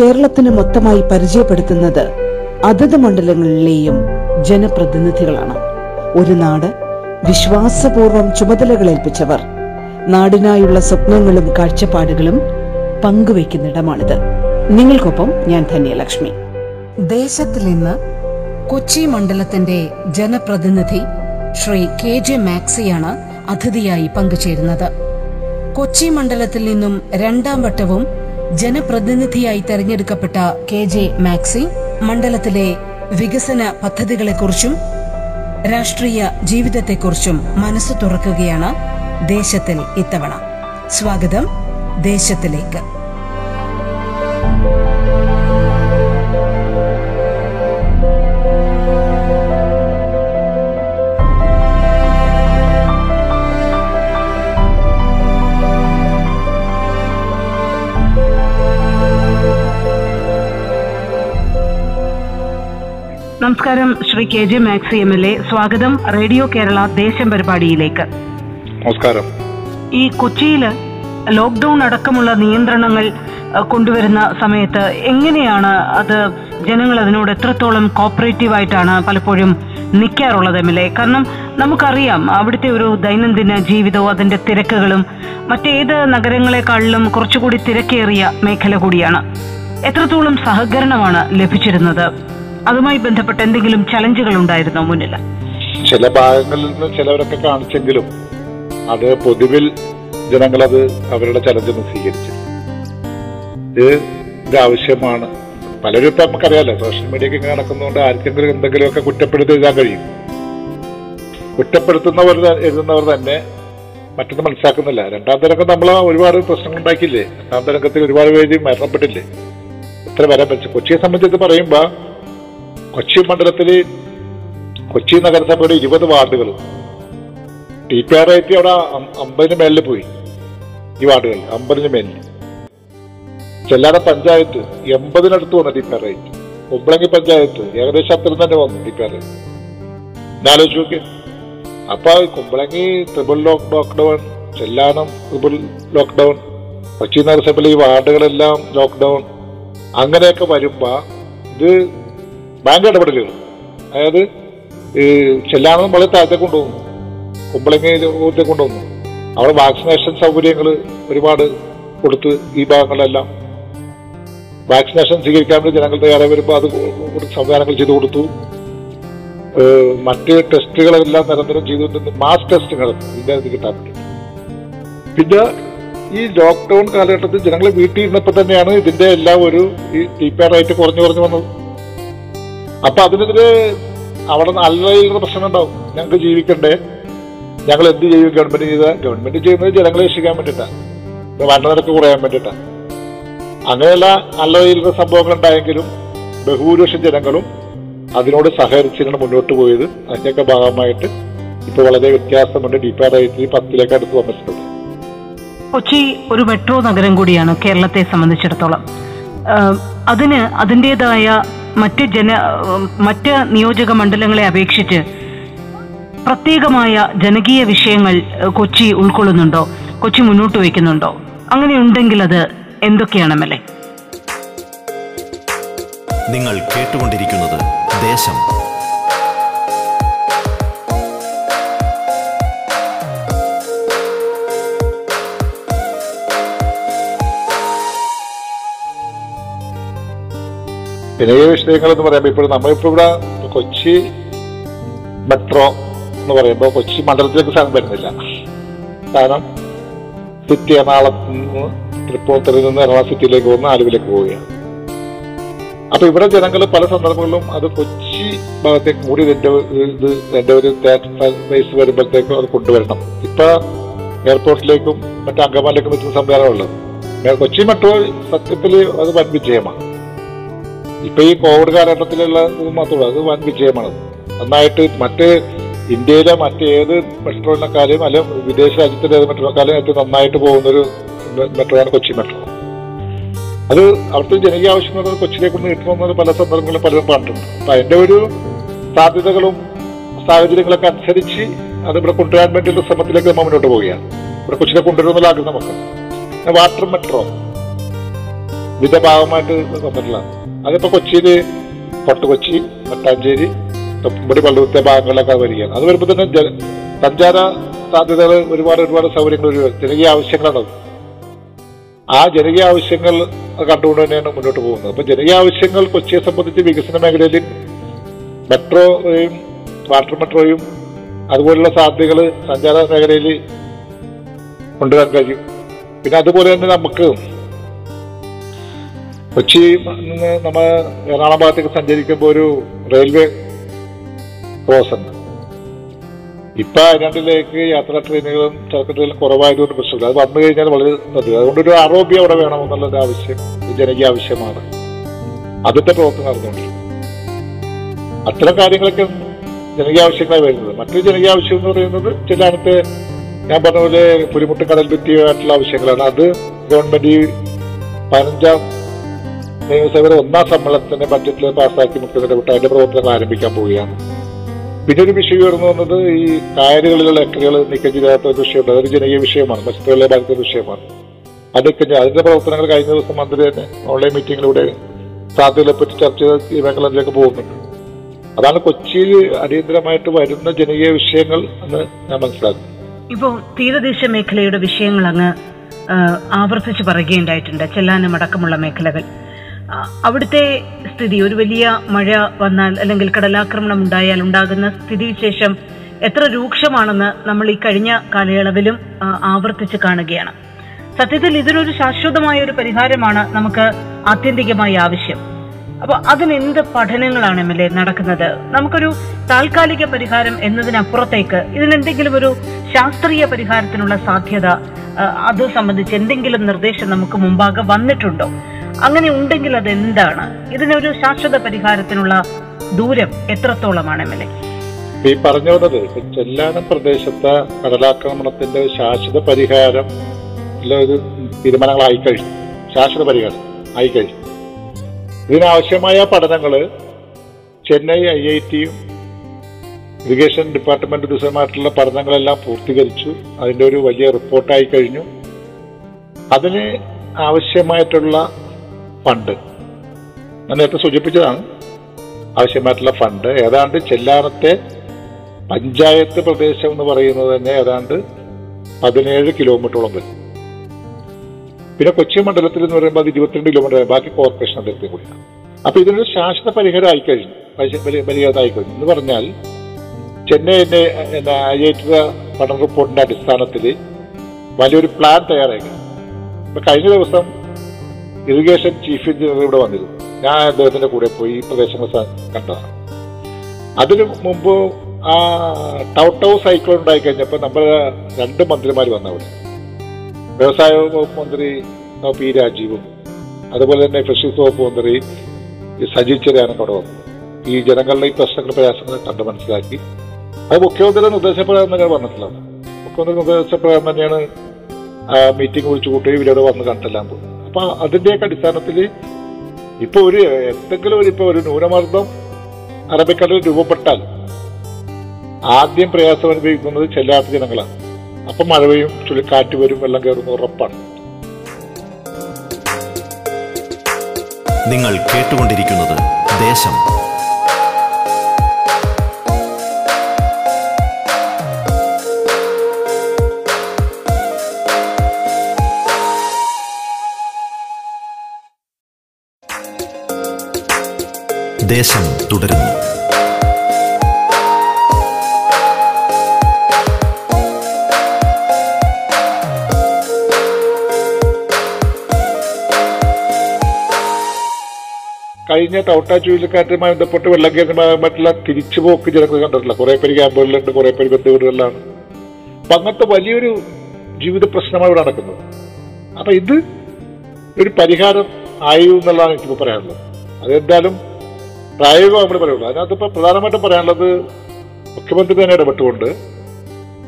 കേരളത്തിന് മൊത്തമായി പരിചയപ്പെടുത്തുന്നത് അതത് മണ്ഡലങ്ങളിലെയും ജനപ്രതിനിധികളാണ്. ഒരു നാട് വിശ്വാസപൂർവം ചുമതലകളേൽപ്പിച്ചവർ. നാടിനായുള്ള സ്വപ്നങ്ങളും കാഴ്ചപ്പാടുകളും പങ്കുവയ്ക്കുന്നിടമാണിത്. നിങ്ങൾക്കൊപ്പം ഞാൻ ധന്യലക്ഷ്മി. ദേശത്തിൽ നിന്ന് കൊച്ചി മണ്ഡലത്തിന്റെ ജനപ്രതിനിധി ശ്രീ കെ ജെ മാക്സിയാണ് അതിഥിയായി പങ്കുചേരുന്നത്. കൊച്ചി മണ്ഡലത്തിൽ നിന്നും രണ്ടാം വട്ടവും ജനപ്രതിനിധിയായി തെരഞ്ഞെടുക്കപ്പെട്ട കെ ജെ മാക്സി മണ്ഡലത്തിലെ വികസന പദ്ധതികളെക്കുറിച്ചും രാഷ്ട്രീയ ജീവിതത്തെക്കുറിച്ചും മനസ്സ് തുറക്കുകയാണ് ദേശത്തിൽ ഇത്തവണ. സ്വാഗതം ദേശത്തിലേക്ക്. നമസ്കാരം. Shri K J Maxi M L A. സ്വാഗതം റേഡിയോ കേരള ദേശം പരിപാടിയിലേക്ക്. നമസ്കാരം. ഈ കൊച്ചിയിൽ ലോക്ക്ഡൌൺ അടക്കമുള്ള നിയന്ത്രണങ്ങൾ കൊണ്ടുവരുന്ന സമയത്ത് എങ്ങനെയാണ് അത് ജനങ്ങൾ അതിനോട് എത്രത്തോളം കോപ്പറേറ്റീവ് ആയിട്ടാണ് പലപ്പോഴും നിൽക്കാറുള്ളത് എം എൽ എ? കാരണം നമുക്കറിയാം അവിടുത്തെ ഒരു ദൈനംദിന ജീവിതവും അതിന്റെ തിരക്കുകളും മറ്റേത് നഗരങ്ങളെക്കാളിലും കുറച്ചുകൂടി തിരക്കേറിയ മേഖല കൂടിയാണ്. എത്രത്തോളം സഹകരണമാണ് ലഭിച്ചിരുന്നത്? അതുമായി ബന്ധപ്പെട്ട് എന്തെങ്കിലും ചലഞ്ചുകൾ ഉണ്ടായിരുന്നോ മുന്നിൽ? ചില ഭാഗങ്ങളിൽ നിന്ന് ചിലവരൊക്കെ കാണിച്ചെങ്കിലും അത് പൊതുവിൽ ജനങ്ങൾ അത് അവരുടെ ചലഞ്ച് സ്വീകരിച്ചു ഇത് ഇത് ആവശ്യമാണ്. പലരും ഇപ്പൊ നമുക്കറിയാലോ സോഷ്യൽ മീഡിയ ഇങ്ങനെ നടക്കുന്നതുകൊണ്ട് ആർക്കെങ്കിലും എന്തെങ്കിലുമൊക്കെ കുറ്റപ്പെടുത്തി എഴുതാൻ കഴിയും. കുറ്റപ്പെടുത്തുന്നവർ എഴുതുന്നവർ തന്നെ മറ്റൊന്ന് മനസ്സിലാക്കുന്നില്ല. രണ്ടാം തരംഗം നമ്മൾ ഒരുപാട് പ്രശ്നങ്ങൾ ഉണ്ടാക്കിയില്ലേ? രണ്ടാം തരംഗത്തിൽ ഒരുപാട് പേര് മരണപ്പെട്ടില്ലേ? ഇത്ര വരാൻ പറ്റും കൊച്ചിയെ സംബന്ധിച്ച് പറയുമ്പോ കൊച്ചി മണ്ഡലത്തിൽ കൊച്ചി നഗരസഭയുടെ ഇരുപത് വാർഡുകൾ ടി പി ആർ ഐറ്റി അവിടെ അമ്പതിന് മേലിൽ പോയി. ഈ വാർഡുകൾ അമ്പതിന് മേലിൽ ചെല്ലാട പഞ്ചായത്ത് എൺപതിനടുത്ത് വന്നു T P R rate Kumbalangi panchayat ഏകദേശം അത്രയും തന്നെ വന്നു ടി പി ആർ ഐ എന്നാലോചിച്ച് നോക്കി. അപ്പൊ Kumbalangi triple lock lockdown Chellanam triple lockdown Kochi നഗരസഭയിലെ ഈ വാർഡുകളെല്ലാം ലോക്ക്ഡൗൺ അങ്ങനെയൊക്കെ വരുമ്പോ ഇത് ബാങ്ക് ഇടപെടലുകൾ അതായത് ഈ വളരെ താഴത്തെ കൊണ്ടുപോകുന്നു. കുമ്പളങ്ങി ഊർജ കൊണ്ടുവന്നു അവിടെ വാക്സിനേഷൻ സൗകര്യങ്ങൾ ഒരുപാട് കൊടുത്ത് ഈ ഭാഗങ്ങളിലെല്ലാം വാക്സിനേഷൻ സ്വീകരിക്കാൻ വേണ്ടി ജനങ്ങൾ തയ്യാറായി വരുമ്പോൾ അത് സംവിധാനങ്ങൾ ചെയ്തു കൊടുത്തു. മറ്റ് ടെസ്റ്റുകളെല്ലാം നിരന്തരം ചെയ്തുകൊണ്ടിരുന്നു മാസ് ടെസ്റ്റുകൾ ഇതിന്റെ ഇത് കിട്ടാൻ വേണ്ടി പിന്നെ ഈ ലോക്ക്ഡൌൺ കാലഘട്ടത്തിൽ ജനങ്ങൾ വീട്ടിൽ ഇരുന്നപ്പോൾ തന്നെയാണ് ഇതിന്റെ എല്ലാം ഒരു ഈ ടി കുറഞ്ഞു കുറഞ്ഞു വന്നത്. അപ്പൊ അതിനെതിരെ അവിടെ നല്ല പ്രശ്നം ഉണ്ടാവും. ഞങ്ങൾക്ക് ജീവിക്കണ്ടേ? ഞങ്ങൾ എന്ത് ചെയ്യും? ഗവൺമെന്റ് ചെയ്ത ഗവൺമെന്റ് ചെയ്യുന്നത് ജനങ്ങളെ രക്ഷിക്കാൻ വേണ്ടിയിട്ടാണ് മരണനിരക്ക് കുറയാൻ വേണ്ടിയിട്ടാണ് അങ്ങനെയുള്ള നല്ല രീതിയിലുള്ള സംഭവങ്ങൾ ഉണ്ടായെങ്കിലും ബഹുഭൂരിപക്ഷം ജനങ്ങളും അതിനോട് സഹകരിച്ചിട്ടാണ് മുന്നോട്ട് പോയത്. അതിന്റെയൊക്കെ ഭാഗമായിട്ട് ഇപ്പൊ വളരെ വ്യത്യാസമുണ്ട്. ഡി പി ആർ റേറ്റിൽ പത്തിലേക്ക് അടുത്ത് വന്നിട്ടുണ്ട്. കൊച്ചി ഒരു മെട്രോ നഗരം കൂടിയാണ് കേരളത്തെ സംബന്ധിച്ചിടത്തോളം. അതിന് അതിന്റെതായ മറ്റ് ജന മറ്റ് നിയോജക മണ്ഡലങ്ങളെ അപേക്ഷിച്ച് പ്രത്യേകമായ ജനകീയ വിഷയങ്ങൾ കൊച്ചി ഉൾക്കൊള്ളുന്നുണ്ടോ? കൊച്ചി മുന്നോട്ട് വയ്ക്കുന്നുണ്ടോ? അങ്ങനെ ഉണ്ടെങ്കിൽ അത് എന്തൊക്കെയാണ് നിങ്ങൾ കേട്ടുകൊണ്ടിരിക്കുന്നത് ദേശം ജനകീയ വിഷയങ്ങൾ എന്ന് പറയുമ്പോൾ ഇപ്പോൾ നമ്മളിപ്പോൾ ഇവിടെ കൊച്ചി മെട്രോ എന്ന് പറയുമ്പോൾ കൊച്ചി മണ്ഡലത്തിലേക്ക് സാധനം വരുന്നില്ല. കാരണം സിറ്റി എറണാകുളത്ത് നിന്ന് തൃപ്പൂണിത്തുറയിൽ നിന്ന് എറണാകുളം സിറ്റിയിലേക്ക് പോകുന്ന ആലുവിലേക്ക് പോവുകയാണ്. അപ്പൊ ഇവിടെ ജനങ്ങൾ പല സന്ദർഭങ്ങളിലും അത് കൊച്ചി ഭാഗത്തേക്ക് കൂടി ഇതിന്റെ ഇത് എന്റെ ഒരു ബേസ് വരുമ്പോഴത്തേക്കും അത് കൊണ്ടുവരണം. ഇപ്പൊ എയർപോർട്ടിലേക്കും മറ്റു അങ്കമാലിലേക്കും എത്തുന്ന സംവിധാനമുള്ളത്. കൊച്ചി മെട്രോ സത്യത്തിൽ അത് വൻ വിജയമാണ്. ഇപ്പൊ ഈ കോവിഡ് കാലഘട്ടത്തിലുള്ള ഇത് മാത്രമല്ല അത് വൻ വിജയമാണ്. നന്നായിട്ട് മറ്റ് ഇന്ത്യയിലെ മറ്റേത് മെട്രോനെക്കാളും അല്ലെ വിദേശ രാജ്യത്തിലെ ഏത് മെട്രോനെക്കാളും ഏറ്റവും നന്നായിട്ട് പോകുന്നൊരു മെട്രോയാണ് കൊച്ചി മെട്രോ. അത് അവിടുത്തെ ജനകീയ ആവശ്യം കൊച്ചിയിലേക്ക് ഒന്ന് കിട്ടണമെന്നത് പല സന്ദർഭങ്ങളിലും പലരും പറഞ്ഞിട്ടുണ്ട്. അപ്പൊ അതിന്റെ ഒരു സാധ്യതകളും സാഹചര്യങ്ങളൊക്കെ അനുസരിച്ച് അത് ഇവിടെ കൊണ്ടുവരാൻ വേണ്ടിയുള്ള ശ്രമത്തിലേക്ക് നമ്മൾ മുന്നോട്ട് പോവുകയാണ്. ഇവിടെ കൊച്ചിയിലെ കൊണ്ടുവരുമെന്നുള്ള ആഗ്രഹം നമുക്ക്. Water metro. ഇതിന്റെ ഭാഗമായിട്ട് വന്നിട്ടുള്ളതാണ്. അതിപ്പോ കൊച്ചിയിൽ പൊട്ട് കൊച്ചി മട്ടാഞ്ചേരി തൊപ്പുംപടി പള്ളുത്തെ ഭാഗങ്ങളിലൊക്കെ വരികയാണ്. അത് വരുമ്പോൾ തന്നെ ജല സഞ്ചാര സാധ്യതകൾ ഒരുപാട് ഒരുപാട് സൗകര്യങ്ങൾ ഒരു ജനകീയ ആവശ്യങ്ങളാണത് ആ ജനകീയ ആവശ്യങ്ങൾ കണ്ടുകൊണ്ട് തന്നെയാണ് മുന്നോട്ട് പോകുന്നത്. അപ്പൊ ജനകീയ ആവശ്യങ്ങൾ കൊച്ചിയെ സംബന്ധിച്ച് വികസന മേഖലയിൽ മെട്രോയും വാട്ടർ മെട്രോയും അതുപോലുള്ള സാധ്യതകൾ സഞ്ചാര മേഖലയിൽ കൊണ്ടുവരാൻ കഴിയും. പിന്നെ അതുപോലെ തന്നെ നമുക്ക് കൊച്ചി നിന്ന് നമ്മൾ എറണാകുളം ഭാഗത്തേക്ക് സഞ്ചരിക്കുമ്പോൾ ഒരു റെയിൽവേ ക്രോസ് ഉണ്ട്. ഇപ്പൊ രണ്ടിലേക്ക് യാത്രാ ട്രെയിനുകളും ചരക്ക് ട്രെയിനും കുറവായതുകൊണ്ട് പ്രശ്നമില്ല. അത് വന്നു കഴിഞ്ഞാൽ വളരെ നല്ലത്. അതുകൊണ്ട് ഒരു ആറോപ്യ അവിടെ വേണമെന്നുള്ളൊരു ആവശ്യം ജനകീയ ആവശ്യമാണ്. അതിന്റെ പ്രവർത്തനം നടന്നുകൊണ്ടിരിക്കും അത്തരം കാര്യങ്ങളൊക്കെ ജനകീയ ആവശ്യങ്ങളായി വരുന്നത്. മറ്റൊരു ജനകീയ ആവശ്യം എന്ന് പറയുന്നത് ചില അടുത്ത് ഞാൻ പറഞ്ഞ പോലെ പുലിമുട്ട് കടൽ ഭിത്തിയായിട്ടുള്ള ആവശ്യങ്ങളാണ്. അത് ഗവൺമെന്റ് ഈ പതിനഞ്ചാം നിയമസഭയുടെ ഒന്നാം സമ്മേളനത്തിന്റെ ബജറ്റിൽ പാസ്സാക്കി മുഖ്യമന്ത്രി അതിന്റെ പ്രവർത്തനങ്ങൾ ആരംഭിക്കാൻ പോവുകയാണ്. പിന്നെ ഒരു വിഷയം ഉയർന്നു വന്നത് ഈ കായലുകളിലുള്ള ലക്കറികൾ നീക്കം ചെയ്യാത്ത ഒരു വിഷയമുണ്ട്. അതൊരു ജനകീയ വിഷയമാണ്. മത്സ്യത്തൊഴിലാളി ബാധിക്കുന്ന വിഷയമാണ്. അതൊക്കെ അതിന്റെ പ്രവർത്തനങ്ങൾ കഴിഞ്ഞ ദിവസം മന്ത്രി തന്നെ ഓൺലൈൻ മീറ്റിംഗിലൂടെ സാധ്യതകളെ പറ്റി ചർച്ച ചെയ്ത് ഈ മേഖലയിലേക്ക് പോകുന്നുണ്ട്. അതാണ് കൊച്ചിയിൽ അടിയന്തരമായിട്ട് വരുന്ന ജനകീയ വിഷയങ്ങൾ എന്ന് ഞാൻ മനസ്സിലാക്കുന്നു. ഇപ്പോൾ തീരദേശ മേഖലയുടെ വിഷയങ്ങൾ അങ്ങ് ആവർത്തിച്ച് പറയുകയുണ്ടായിട്ടുണ്ട്. ചെല്ലാനം അടക്കമുള്ള മേഖലകൾ. അവിടുത്തെ സ്ഥിതി ഒരു വലിയ മഴ വന്നാൽ അല്ലെങ്കിൽ കടലാക്രമണം ഉണ്ടായാൽ ഉണ്ടാകുന്ന സ്ഥിതിവിശേഷം എത്ര രൂക്ഷമാണെന്ന് നമ്മൾ ഈ കഴിഞ്ഞ കാലയളവിലും ആവർത്തിച്ച് കാണുകയാണ്. സത്യത്തിൽ ഇതിനൊരു ശാശ്വതമായ ഒരു പരിഹാരമാണ് നമുക്ക് ആത്യന്തികമായി ആവശ്യം. അപ്പൊ അതിനെന്ത് പഠനങ്ങളാണ് എം എൽ എ നടക്കുന്നത്? നമുക്കൊരു താൽക്കാലിക പരിഹാരം എന്നതിനപ്പുറത്തേക്ക് ഇതിനെന്തെങ്കിലും ഒരു ശാസ്ത്രീയ പരിഹാരത്തിനുള്ള സാധ്യത അത് സംബന്ധിച്ച് എന്തെങ്കിലും നിർദ്ദേശം നമുക്ക് മുമ്പാകെ വന്നിട്ടുണ്ടോ? അങ്ങനെ ഉണ്ടെങ്കിൽ അത് എന്താണ് ഇതിനൊരു ശാശ്വത പരിഹാരത്തിനുള്ള ദൂരം എത്രത്തോളമാണ് എം എൽ എ? ഈ പറഞ്ഞു വന്നത് ചെല്ലാനം പ്രദേശത്തെ കടലാക്രമണത്തിന്റെ ശാശ്വത പരിഹാരം ഒരു തീരുമാനങ്ങളായി കഴിഞ്ഞു. ശാശ്വത പരിഹാരം ആയി കഴിഞ്ഞു. ഇതിനാവശ്യമായ പഠനങ്ങൾ ചെന്നൈ ഐ ഐ ടിയും ഇറിഗേഷൻ ഡിപ്പാർട്ട്മെന്റ് ദിവസമായിട്ടുള്ള പഠനങ്ങളെല്ലാം പൂർത്തീകരിച്ചു. അതിന്റെ ഒരു വലിയ റിപ്പോർട്ടായി കഴിഞ്ഞു. അതിന് ആവശ്യമായിട്ടുള്ള ഫണ്ട്. ഞാൻ നേരത്തെ സൂചിപ്പിച്ചതാണ്. ആവശ്യമായിട്ടുള്ള ഫണ്ട്. ഏതാണ്ട് ചെല്ലാനത്തെ പഞ്ചായത്ത് പ്രദേശം എന്ന് പറയുന്നത് തന്നെ ഏതാണ്ട് പതിനേഴ് കിലോമീറ്ററോളം വരും പിന്നെ കൊച്ചി മണ്ഡലത്തിൽ എന്ന് പറയുമ്പോൾ അത് ഇരുപത്തിരണ്ട് കിലോമീറ്റർ ബാക്കി കോർപ്പറേഷൻ അതിർത്തി കൂടിയാണ്. അപ്പൊ ഇതിനൊരു ശാശ്വത പരിഹാരം ആയിക്കഴിഞ്ഞു. പരിഹാരം ആയിക്കഴിഞ്ഞു. എന്ന് പറഞ്ഞാൽ ഐ ടി പഠന റിപ്പോർട്ടിന്റെ അടിസ്ഥാനത്തിൽ വലിയൊരു പ്ലാൻ തയ്യാറാക്കി ഇപ്പൊ കഴിഞ്ഞ ദിവസം ഇറിഗേഷൻ ചീഫ് എഞ്ചിനീയർ ഇവിടെ വന്നിരുന്നു. ഞാൻ അദ്ദേഹത്തിന്റെ കൂടെ പോയി ഈ പ്രദേശങ്ങൾ കണ്ടതാണ്. അതിനു മുമ്പ് ആ ടൗട്ട് സൈക്ലോൺ ഉണ്ടായി കഴിഞ്ഞപ്പോൾ നമ്മൾ രണ്ട് മന്ത്രിമാർ വന്നു അവിടെ. വ്യവസായ വകുപ്പ് മന്ത്രി പി രാജീവും അതുപോലെ തന്നെ ഫിഷറീസ് വകുപ്പ് മന്ത്രി സജി ചെറിയാണ് അവിടെ വന്നു ഈ ജനങ്ങളുടെ ഈ പ്രശ്നങ്ങൾ പ്രയാസങ്ങൾ കണ്ട് മനസ്സിലാക്കി. അത് മുഖ്യമന്ത്രിയുടെ നിർദ്ദേശപ്രകാരം തന്നെയാണ് പറഞ്ഞിട്ടുള്ളത് മുഖ്യമന്ത്രി നിർദ്ദേശപ്രകാരം തന്നെയാണ് മീറ്റിംഗ് വിളിച്ചു കൂട്ടുകയും ഇവരോട് വന്ന് കണ്ടെല്ലാം പോയി. അപ്പൊ അതിന്റെയൊക്കെ അടിസ്ഥാനത്തിൽ ഇപ്പൊ ഒരു എന്തെങ്കിലും ഒരു ഇപ്പൊ ഒരു ന്യൂനമർദ്ദം അറബിക്കടലിൽ രൂപപ്പെട്ടാൽ ആദ്യം പ്രയാസം അനുഭവിക്കുന്നത് ചെല്ലാത്ത ജനങ്ങളാണ്. അപ്പൊ മഴ പെയ്യും ചുഴലിക്കാറ്റ് വരും വെള്ളം കയറുന്ന ഉറപ്പാണ്. നിങ്ങൾ കേട്ടുകൊണ്ടിരിക്കുന്നത് ദേശം ദേശം തുടരുന്നു. കഴിഞ്ഞ തവട്ട ചുഴലിക്കാറ്റുമായി ബന്ധപ്പെട്ട് വെള്ളക്കേന്ദ്രമായിട്ടുള്ള തിരിച്ചുപോക്ക് ജനങ്ങൾ കണ്ടിട്ടില്ല. കുറെ പേര് ക്യാമ്പുകളിലുണ്ട് കുറെ പേര് ബന്ധുവീടുകളിലാണ്. അപ്പൊ അങ്ങനത്തെ വലിയൊരു ജീവിത പ്രശ്നമാണ് ഇവിടെ നടക്കുന്നത്. അപ്പൊ ഇത് ഒരു പരിഹാരം ആയി എന്നുള്ളതാണ് എനിക്കിപ്പോൾ പറയാനുള്ളത്. അതെന്തായാലും പ്രായോഗികം നമ്മൾ പറയുള്ളൂ. അതിനകത്ത് ഇപ്പൊ പ്രധാനമായിട്ടും പറയാനുള്ളത് മുഖ്യമന്ത്രി തന്നെ ഇടപെട്ടുകൊണ്ട്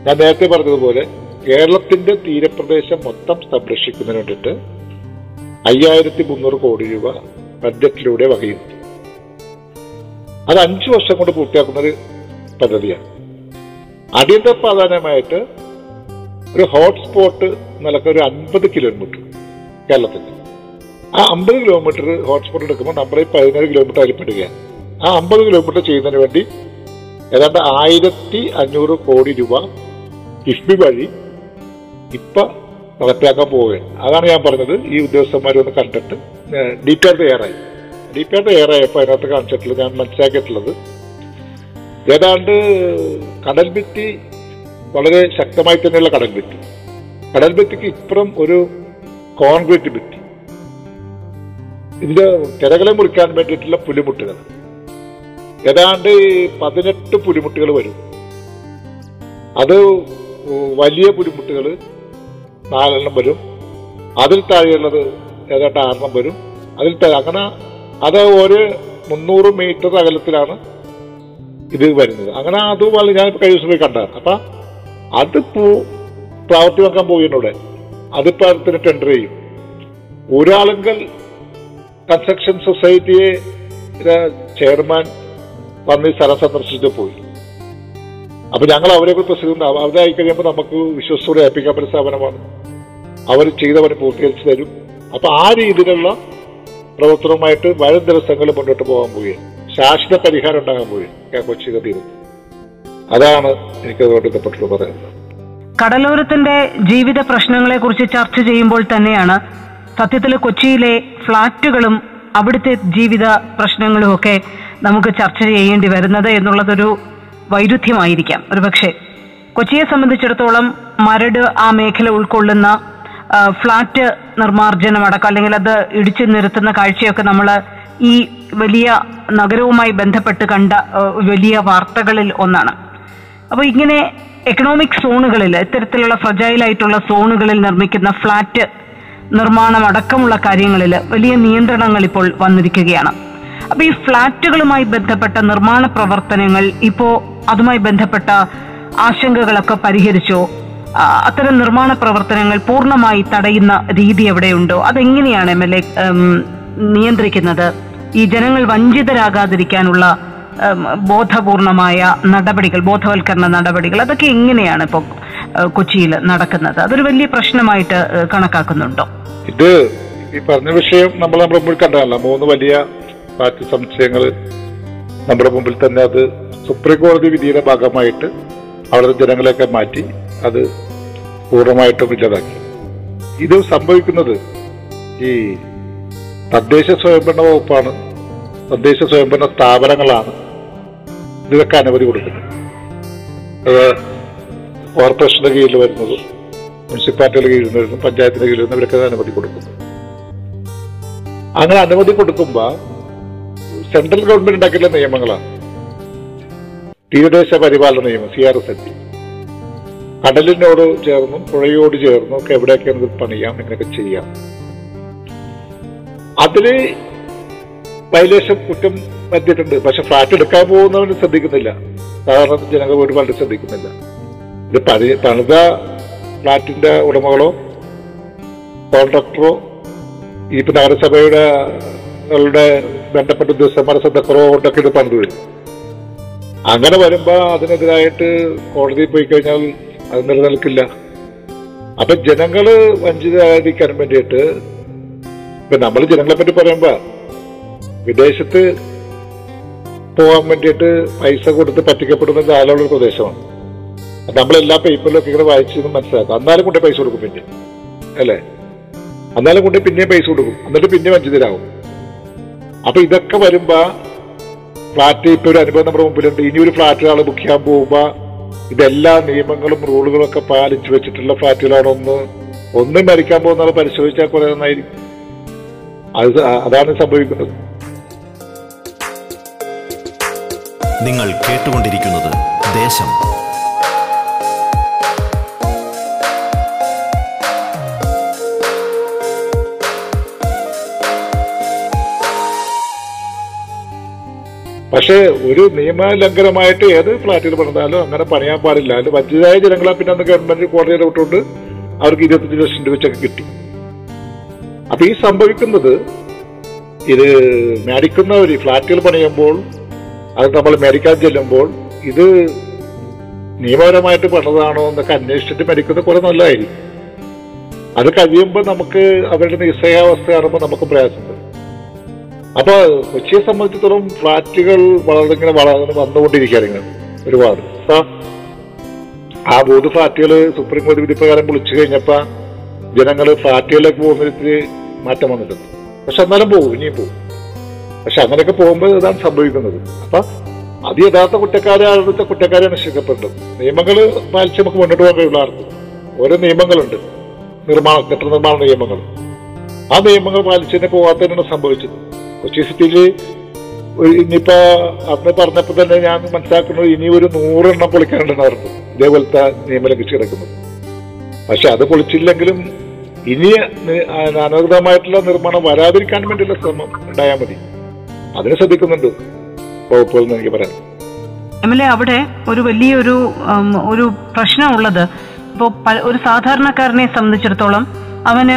ഞാൻ നേരത്തെ പറഞ്ഞതുപോലെ കേരളത്തിന്റെ തീരപ്രദേശം മൊത്തം സംരക്ഷിക്കുന്നതിന് വേണ്ടിയിട്ട് അയ്യായിരത്തി മുന്നൂറ് കോടി രൂപ ബഡ്ജറ്റിലൂടെ വകയും അത് അഞ്ച് വർഷം കൊണ്ട് പൂർത്തിയാക്കുന്ന ഒരു പദ്ധതിയാണ്. അടിയന്തര പ്രാധാന്യമായിട്ട് ഒരു ഹോട്ട്സ്പോട്ട് നിലയ്ക്ക് ഒരു അൻപത് കിലോമീറ്റർ കേരളത്തിൽ ആ അമ്പത് കിലോമീറ്റർ ഹോട്ട്സ്പോട്ട് എടുക്കുമ്പോൾ നമ്മളെ പതിനേഴ് കിലോമീറ്റർ അതിൽ ആ അമ്പത് കിലോമീറ്റർ ചെയ്യുന്നതിന് വേണ്ടി ഏതാണ്ട് ആയിരത്തി അഞ്ഞൂറ് കോടി രൂപ കിഫ്ബി വഴി ഇപ്പൊ നടപ്പിലാക്കാൻ പോവുകയാണ്. അതാണ് ഞാൻ പറഞ്ഞത്. ഈ ഉദ്യോഗസ്ഥന്മാർ കണ്ടിട്ട് ഡി പി ആർ തയ്യാറായി ഡി പി ആർ തയ്യാറായപ്പോൾ അതിനകത്ത് കാണിച്ചിട്ടുള്ളത് ഞാൻ മനസ്സിലാക്കിയിട്ടുള്ളത് ഏതാണ്ട് കടൽ ഭിത്തി വളരെ ശക്തമായി തന്നെയുള്ള കടൽ ഭിത്തി. കടൽ ഭിത്തിക്ക് ഇപ്പുറം ഒരു കോൺക്രീറ്റ് ഭിത്തി. ഇതിന്റെ തിരകളെ മുറിക്കാൻ വേണ്ടിയിട്ടുള്ള പുലിമുട്ടുകൾ. ഏതാണ്ട് പതിനെട്ട് പുലിമുട്ടുകൾ വരും. അത് വലിയ പുലിമുട്ടുകൾ നാലെണ്ണം വരും. അതിൽ താഴെയുള്ളത് ഏതാണ്ട് ആറെണ്ണം വരും. അതിൽ അങ്ങനെ അത് ഒരു മുന്നൂറ് മീറ്റർ അകലത്തിലാണ് ഇത് വരുന്നത്. അങ്ങനെ അത് വളരെ ഞാൻ കഴിഞ്ഞ ദിവസം പോയി കണ്ടതാണ്. അപ്പൊ അത് പോ- പ്രാവർത്തികമാക്കാൻ പോവുകയാണ് അതിപ്പോ അതിന് ടെൻഡർ ചെയ്യും. ഒരാളെങ്കിൽ കൺസ്ട്രക്ഷൻ സൊസൈറ്റിയെ ചെയർമാൻ വന്ന് സ്ഥലം സന്ദർശിച്ചിട്ട് പോയി. അപ്പൊ ഞങ്ങൾ അവരെ പ്രസിഡന്റ് അവരെ ആയി കഴിയുമ്പോൾ നമുക്ക് വിശ്വസത്തോടെ ഏൽപ്പിക്കാൻ പറ്റുന്ന സ്ഥാപനമാണ്. അവർ ചെയ്തവർ പൂർത്തീകരിച്ചു തരും. അപ്പൊ ആ രീതിയിലുള്ള പ്രവർത്തനവുമായിട്ട് വരും ദിവസങ്ങളിൽ മുന്നോട്ട് പോകാൻ പോവുകയാണ്. ശാശ്വത പരിഹാരം ഉണ്ടാകാൻ പോവുകയാണ്. കൊച്ചി തീരത്ത് അതാണ് എനിക്ക് അതുകൊണ്ട് ബന്ധപ്പെട്ടുള്ള പറയുന്നത് കടലോരത്തിന്റെ ജീവിത പ്രശ്നങ്ങളെ കുറിച്ച് ചർച്ച ചെയ്യുമ്പോൾ തന്നെയാണ് സത്യത്തിൽ കൊച്ചിയിലെ ഫ്ളാറ്റുകളും അവിടുത്തെ ജീവിത പ്രശ്നങ്ങളും ഒക്കെ നമുക്ക് ചർച്ച ചെയ്യേണ്ടി വരുന്നത് എന്നുള്ളതൊരു വൈരുദ്ധ്യമായിരിക്കാം. ഒരുപക്ഷെ കൊച്ചിയെ സംബന്ധിച്ചിടത്തോളം മരട് ആ മേഖല ഉൾക്കൊള്ളുന്ന ഫ്ളാറ്റ് നിർമ്മാർജനം അടക്കം അല്ലെങ്കിൽ അത് ഇടിച്ചു നിരത്തുന്ന കാഴ്ചയൊക്കെ നമ്മൾ ഈ വലിയ നഗരവുമായി ബന്ധപ്പെട്ട് കണ്ട വലിയ വാർത്തകളിൽ ഒന്നാണ്. അപ്പോൾ ഇങ്ങനെ എക്കണോമിക് സോണുകളിൽ ഇത്തരത്തിലുള്ള ഫ്രജൈലായിട്ടുള്ള സോണുകളിൽ നിർമ്മിക്കുന്ന ഫ്ലാറ്റ് നിർമ്മാണം അടക്കമുള്ള കാര്യങ്ങളിൽ വലിയ നിയന്ത്രണങ്ങൾ ഇപ്പോൾ വന്നിരിക്കുകയാണ്. അപ്പൊ ഈ ഫ്ളാറ്റുകളുമായി ബന്ധപ്പെട്ട നിർമ്മാണ പ്രവർത്തനങ്ങൾ ഇപ്പോ അതുമായി ബന്ധപ്പെട്ട ആശങ്കകളൊക്കെ പരിഹരിച്ചോ? അത്തരം നിർമ്മാണ പ്രവർത്തനങ്ങൾ പൂർണമായി തടയുന്ന രീതി എവിടെയുണ്ടോ? അതെങ്ങനെയാണ് എം എൽ എ നിയന്ത്രിക്കുന്നത്? ഈ ജനങ്ങൾ വഞ്ചിതരാകാതിരിക്കാനുള്ള ബോധപൂർണമായ നടപടികൾ ബോധവൽക്കരണ നടപടികൾ അതൊക്കെ എങ്ങനെയാണ് ഇപ്പോൾ കൊച്ചിയിൽ നടക്കുന്നത്? അതൊരു വലിയ പ്രശ്നമായിട്ട് കണക്കാക്കുന്നുണ്ടോ? ഇത് ഈ പറഞ്ഞ വിഷയം നമ്മൾ നമ്മുടെ മുമ്പിൽ കണ്ടതല്ല. മൂന്ന് വലിയ പാറ്റ് സംശയങ്ങൾ നമ്മുടെ മുമ്പിൽ തന്നെ അത് സുപ്രീം കോടതി വിധിയുടെ ഭാഗമായിട്ട് അവിടുത്തെ ജനങ്ങളെയൊക്കെ മാറ്റി അത് പൂർണമായിട്ടും ഇല്ലാതാക്കി. ഇത് സംഭവിക്കുന്നത് ഈ തദ്ദേശ സ്വയംഭരണ വകുപ്പാണ്. തദ്ദേശ സ്വയംഭരണ സ്ഥാപനങ്ങളാണ്. ഇതൊക്കെ അനുമതി കൊടുക്കുന്നത്. അത് കോർപ്പറേഷന്റെ കീഴിൽ വരുന്നത്. മുനിസിപ്പാലിറ്റിയുടെ കീഴിൽ നിന്ന് പഞ്ചായത്തിന്റെ കീഴിൽ നിന്ന് ഇവരൊക്കെ അനുമതി കൊടുക്കുന്നു അങ്ങനെ അനുമതി കൊടുക്കുമ്പോ സെൻട്രൽ ഗവൺമെന്റ് ഉണ്ടാക്കിയിട്ടുള്ള നിയമങ്ങളാണ്. തീരദേശ പരിപാലന നിയമം സി ആർ എസ് എൻ കടലിനോട് ചേർന്നും പുഴയോട് ചേർന്നും ഒക്കെ എവിടെയൊക്കെ ഇത് പണിയാം ഇങ്ങനെയൊക്കെ ചെയ്യാം. അതിൽ വൈലേഷൻ കുറ്റം പറ്റിയിട്ടുണ്ട് പക്ഷെ ഫ്ലാറ്റ് എടുക്കാൻ പോകുന്നവന് ശ്രദ്ധിക്കുന്നില്ല. സാധാരണ ജനങ്ങൾ ഒരുപാട് ശ്രദ്ധിക്കുന്നില്ല. ഇത് പണി പണിത ഫ്ലാറ്റിന്റെ ഉടമകളോ കോൺട്രാക്ടറോ ഈ നഗരസഭയുടെ ബന്ധപ്പെട്ട ഉദ്യോഗസ്ഥന്മാരെ ശ്രദ്ധക്കുറവോ കൊണ്ടൊക്കെ ഇത് പണിത് വരും. അങ്ങനെ വരുമ്പോ അതിനെതിരായിട്ട് കോടതിയിൽ പോയി കഴിഞ്ഞാൽ അത് നിലനിൽക്കില്ല. അപ്പൊ ജനങ്ങൾ വഞ്ചിതരായിരിക്കാൻ വേണ്ടിയിട്ട് ഇപ്പൊ നമ്മൾ ജനങ്ങളെ പറ്റി പറയുമ്പോ വിദേശത്ത് പോകാൻ വേണ്ടിയിട്ട് പൈസ കൊടുത്ത് പറ്റിക്കപ്പെടുന്ന ധാരാളം പ്രദേശമാണ്. നമ്മളെല്ലാ പേപ്പറിലൊക്കെ ഇങ്ങനെ വായിച്ചത് മനസ്സിലാക്കും. അന്നാലും കൊണ്ട് പൈസ കൊടുക്കും പിന്നെ. അല്ലേ? അന്നാലും കൊണ്ട് പിന്നെയും പൈസ കൊടുക്കും. എന്നിട്ട് പിന്നെ വഞ്ചിതരാകും അപ്പൊ ഇതൊക്കെ വരുമ്പോ ഫ്ലാറ്റ് ഇപ്പൊ ഒരു അനുഭവം നമ്മുടെ മുമ്പിലുണ്ട്. ഇനി ഒരു ഫ്ളാറ്റ് ആൾ ബുക്ക് ചെയ്യാൻ പോകുമ്പോ ഇതെല്ലാ നിയമങ്ങളും റൂളുകളും ഒക്കെ പാലിച്ചു വെച്ചിട്ടുള്ള ഫ്ലാറ്റുകളാണോ ഒന്ന് ഒന്നും മരിക്കാൻ പോകുന്ന ആൾ പരിശോധിച്ചാൽ കുറെ നന്നായിരിക്കും. അത് അതാണ് സംഭവിക്കുന്നത്. നിങ്ങൾ കേട്ടുകൊണ്ടിരിക്കുന്നത് ദേശം. പക്ഷേ ഒരു നിയമലംഘനമായിട്ട് ഏത് ഫ്ളാറ്റിൽ പണിതാലും അങ്ങനെ പണിയാൻ പാടില്ല. അതിൽ വഞ്ചിതരായ ജനങ്ങളെ പിന്നെ അന്ന് ഗവൺമെന്റ് കോടതിയുടെ വിട്ടുകൊണ്ട് അവർക്ക് ഇരുപത്തഞ്ച് ലക്ഷം രൂപ വെച്ചൊക്കെ കിട്ടി. അപ്പൊ ഈ സംഭവിക്കുന്നത് ഇത് മേടിക്കുന്നവർ ഫ്ലാറ്റുകൾ പണിയുമ്പോൾ അത് നമ്മൾ മേടിക്കാൻ ചെല്ലുമ്പോൾ ഇത് നിയമപരമായിട്ട് പണിതാണോ എന്നൊക്കെ അന്വേഷിച്ചിട്ട് മേടിക്കുന്നത് കുറെ നല്ലതായിരിക്കും. അത് കഴിയുമ്പോൾ നമുക്ക് അവരുടെ നിസ്സഹാവസ്ഥ കാണുമ്പോൾ നമുക്ക് പ്രയാസമുണ്ട്. അപ്പൊ കൊച്ചിയെ സംബന്ധിച്ചിടത്തോളം ഫ്ലാറ്റുകൾ വളരെ ഇങ്ങനെ വളർന്ന് വന്നുകൊണ്ടിരിക്കുകയാണ് ഇങ്ങനെ ഒരുപാട്. ആ മൂന്ന് ഫ്ലാറ്റുകൾ സുപ്രീം കോടതി വിധി പ്രകാരം വിളിച്ചു കഴിഞ്ഞപ്പോ ജനങ്ങൾ ഫ്ലാറ്റുകളിലേക്ക് പോകുന്ന ഇത്തിരി മാറ്റം വന്നിട്ടുണ്ട്. പക്ഷെ എന്നാലും പോകും ഇനിയും പോകും. പക്ഷെ അങ്ങനെയൊക്കെ പോകുമ്പോൾ ഇതാണ് സംഭവിക്കുന്നത്. അപ്പൊ അത് യഥാർത്ഥ കുറ്റക്കാരെ അടുത്ത കുറ്റക്കാരെ നിശ്ചയിക്കപ്പെടുന്നത് നിയമങ്ങൾ പാലിച്ച് നമുക്ക് മുന്നോട്ട് പോകാൻ കഴിയുള്ള ആർക്കും. ഓരോ നിയമങ്ങളുണ്ട്. നിർമ്മാണ കെട്ടിട നിർമ്മാണ നിയമങ്ങൾ. ആ നിയമങ്ങൾ പാലിച്ചതിനെ പോകാത്തതിനാണ് സംഭവിച്ചത്. കൊച്ചി സിറ്റിയിൽ ഒരു ഇനിയിപ്പോ അന്ന് പറഞ്ഞപ്പോ തന്നെ ഞാൻ മനസ്സിലാക്കുന്നത് ഇനി ഒരു നൂറെണ്ണം പൊളിക്കാനുണ്ടെന്നായിരുന്നു ഇതേപോലത്തെ നിയമം ലംഘിച്ച് കിടക്കുന്നത്. പക്ഷെ അത് പൊളിച്ചില്ലെങ്കിലും ഇനി അനധികൃതമായിട്ടുള്ള നിർമ്മാണം വരാതിരിക്കാൻ വേണ്ടിയുള്ള ശ്രമം ഉണ്ടായാൽ മതി. അതിന് ശ്രദ്ധിക്കുന്നുണ്ട് വകുപ്പുകൾ എനിക്ക് പറയാം എം എൽ എ അവിടെ ഒരു വലിയൊരു ഒരു പ്രശ്നമുള്ളത്. ഇപ്പോൾ ഒരു സാധാരണക്കാരനെ സംബന്ധിച്ചിടത്തോളം അവന്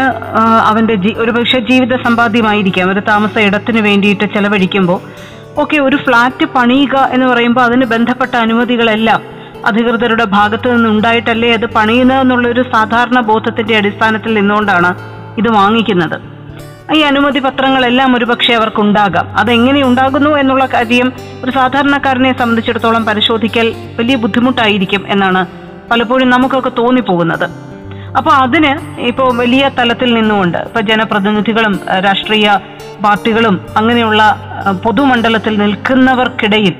അവന്റെ ഒരു പക്ഷെ ജീവിത സമ്പാദ്യമായിരിക്കാം. ഒരു താമസ ഇടത്തിന് വേണ്ടിയിട്ട് ചെലവഴിക്കുമ്പോൾ ഓക്കെ ഒരു ഫ്ലാറ്റ് പണിയുക എന്ന് പറയുമ്പോൾ അതിന് ബന്ധപ്പെട്ട അനുമതികളെല്ലാം അധികൃതരുടെ ഭാഗത്തു നിന്ന് ഉണ്ടായിട്ടല്ലേ അത് പണിയുന്നതെന്നുള്ളൊരു സാധാരണ ബോധത്തിന്റെ അടിസ്ഥാനത്തിൽ നിന്നുകൊണ്ടാണ് ഇത് വാങ്ങിക്കുന്നത്. ഈ അനുമതി പത്രങ്ങളെല്ലാം ഒരുപക്ഷെ അവർക്കുണ്ടാകാം. അതെങ്ങനെ ഉണ്ടാകുന്നു എന്നുള്ള കാര്യം ഒരു സാധാരണക്കാരനെ സംബന്ധിച്ചിടത്തോളം പരിശോധിക്കൽ വലിയ ബുദ്ധിമുട്ടായിരിക്കും എന്നാണ് പലപ്പോഴും നമുക്കൊക്കെ തോന്നിപ്പോകുന്നത്. അപ്പോൾ അതിന് ഇപ്പോൾ വലിയ തലത്തിൽ നിന്നുകൊണ്ട് ഇപ്പോൾ ജനപ്രതിനിധികളും രാഷ്ട്രീയ പാർട്ടികളും അങ്ങനെയുള്ള പൊതുമണ്ഡലത്തിൽ നിൽക്കുന്നവർക്കിടയിൽ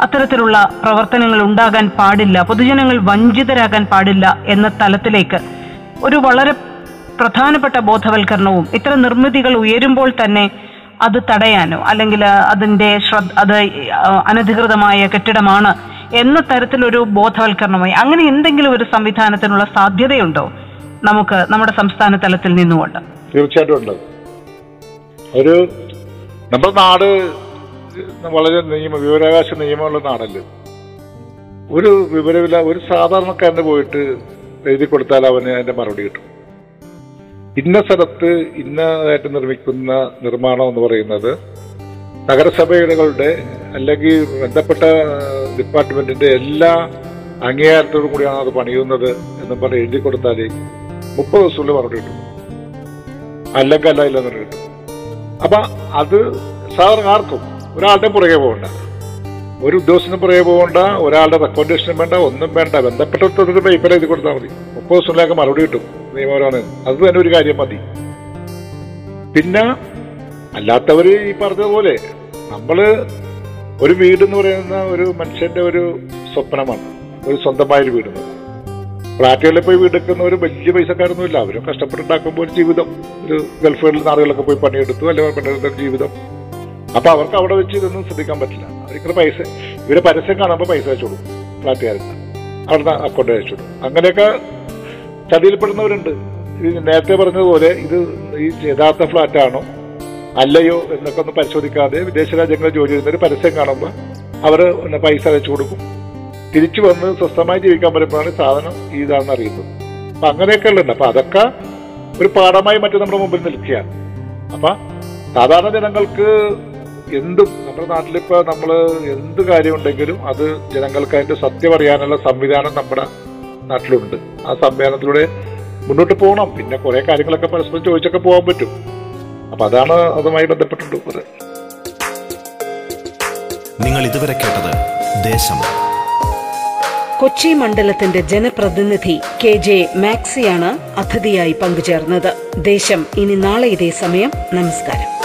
അത്തരത്തിലുള്ള പ്രവർത്തനങ്ങൾ ഉണ്ടാകാൻ പാടില്ല പൊതുജനങ്ങൾ വഞ്ചിതരാകാൻ പാടില്ല എന്ന തലത്തിലേക്ക് ഒരു വളരെ പ്രധാനപ്പെട്ട ബോധവൽക്കരണവും ഇത്തരം നിർമ്മിതികൾ ഉയരുമ്പോൾ തന്നെ അത് തടയാനോ അല്ലെങ്കിൽ അതിന്റെ ശ്രദ്ധ അത് അനധികൃതമായ കെട്ടിടമാണ് എന്ന തരത്തിലൊരു ബോധവൽക്കരണമായി. അങ്ങനെ എന്തെങ്കിലും ഒരു സംവിധാനത്തിനുള്ള സാധ്യതയുണ്ടോ? നമുക്ക് നമ്മുടെ സംസ്ഥാന തലത്തിൽ നിന്നുകൊണ്ട്. തീർച്ചയായിട്ടും ഉണ്ട്. ഒരു നമ്മുടെ നാട് വളരെ നിയമ വിവരാവകാശ നിയമമുള്ള നാടല്ലേ? ഒരു വിവരമില്ല ഒരു സാധാരണക്കാരന് പോയിട്ട് എഴുതി കൊടുത്താൽ അവന് അതിന്റെ മറുപടി കിട്ടും. ഇന്ന സ്ഥലത്ത് ഇന്നതായിട്ട് നിർമ്മിക്കുന്ന നിർമ്മാണം എന്ന് പറയുന്നത് നഗരസഭകളുടെ അല്ലെങ്കിൽ ബന്ധപ്പെട്ട ഡിപ്പാർട്ട്മെന്റിന്റെ എല്ലാ അംഗീകാരത്തോടും കൂടിയാണ് അത് പണിയുന്നത് എന്നും പറഞ്ഞ് എഴുതി കൊടുത്താൽ മുപ്പത് ദിവസത്തിനുള്ളിൽ മറുപടി കിട്ടും. അല്ലെങ്കിൽ അല്ല ഇല്ലെന്ന് കിട്ടും. അപ്പൊ അത് സാധാരണ ആർക്കും ഒരാളുടെ പുറകെ പോകണ്ട. ഒരു ഉദ്യോഗസ്ഥനും പുറകെ പോകണ്ട ഒരാളുടെ റെക്കമെൻഡേഷനും വേണ്ട ഒന്നും വേണ്ട. ബന്ധപ്പെട്ട പേപ്പർ എഴുതി കൊടുത്താൽ മതി. മുപ്പത് ദിവസത്തിലേക്ക് മറുപടി കിട്ടും. നിയമപരമാണ്. അത് തന്നെ ഒരു കാര്യം മതി. പിന്നെ അല്ലാത്തവർ ഈ പറഞ്ഞതുപോലെ നമ്മൾ ഒരു വീട് എന്ന് പറയുന്ന ഒരു മനുഷ്യന്റെ ഒരു സ്വപ്നമാണ്. ഒരു സ്വന്തമായൊരു വീട്. ഫ്ലാറ്റുകളിൽ പോയി വീടെടുക്കുന്നവർ വലിയ പൈസക്കാരൊന്നുമില്ല അവരും കഷ്ടപ്പെട്ടുണ്ടാക്കുമ്പോൾ ഒരു ജീവിതം. ഒരു ഗൾഫുകളിൽ നാടുകളിലൊക്കെ പോയി പണിയെടുത്തു. അല്ലെങ്കിൽ പണിയെടുത്ത ജീവിതം. അപ്പൊ അവർക്ക് അവിടെ വെച്ച് ഇതൊന്നും ശ്രദ്ധിക്കാൻ പറ്റില്ല. അവർക്ക് പൈസ ഇവരെ പരസ്യം കാണുമ്പോൾ പൈസ അയച്ചു കൊടുക്കും ഫ്ലാറ്റുകാർക്ക്. അവിടുന്ന് അക്കൗണ്ട് അയച്ചു കൊടുക്കും. അങ്ങനെയൊക്കെ ചതിയിൽപ്പെടുന്നവരുണ്ട് ഇത് നേരത്തെ പറഞ്ഞതുപോലെ ഇത് ഈ യഥാർത്ഥ ഫ്ലാറ്റാണോ അല്ലയോ എന്നൊക്കെ ഒന്ന് പരിശോധിക്കാതെ വിദേശ രാജ്യങ്ങളിൽ ജോലി ചെയ്യുന്നവർ പരസ്യം കാണുമ്പോൾ അവർ പൈസ അയച്ചു കൊടുക്കും. തിരിച്ചു വന്ന് സ്വസ്ഥമായി ജീവിക്കാൻ പറ്റുമ്പോഴാണ് സാധനം ഇതാണെന്ന് അറിയുന്നത്. അപ്പൊ അങ്ങനെയൊക്കെ ഉള്ളത് അപ്പൊ അതൊക്കെ ഒരു പാഠമായി മറ്റു നമ്മുടെ മുമ്പിൽ നിൽക്കുകയാണ്. അപ്പൊ സാധാരണ ജനങ്ങൾക്ക് എന്തും നമ്മുടെ നാട്ടിലിപ്പോ നമ്മൾ എന്ത് കാര്യമുണ്ടെങ്കിലും അത് ജനങ്ങൾക്ക് അതിന്റെ സത്യം അറിയാനുള്ള സംവിധാനം നമ്മുടെ നാട്ടിലുണ്ട്. ആ സംവിധാനത്തിലൂടെ മുന്നോട്ട് പോകണം. പിന്നെ കുറെ കാര്യങ്ങളൊക്കെ പരസ്പരം ചോദിച്ചൊക്കെ പോകാൻ പറ്റും. അപ്പൊ അതാണ് അതുമായി ബന്ധപ്പെട്ടിട്ടുള്ളത്. നിങ്ങൾ ഇതുവരെ കേട്ടത് ദേശം. കൊച്ചി മണ്ഡലത്തിന്റെ ജനപ്രതിനിധി കെ ജെ മാക്സിയാണ് അതിഥിയായി പങ്കുചേർന്നത്. ദേശം ഇനി നാളെ ഇതേ സമയം. നമസ്കാരം.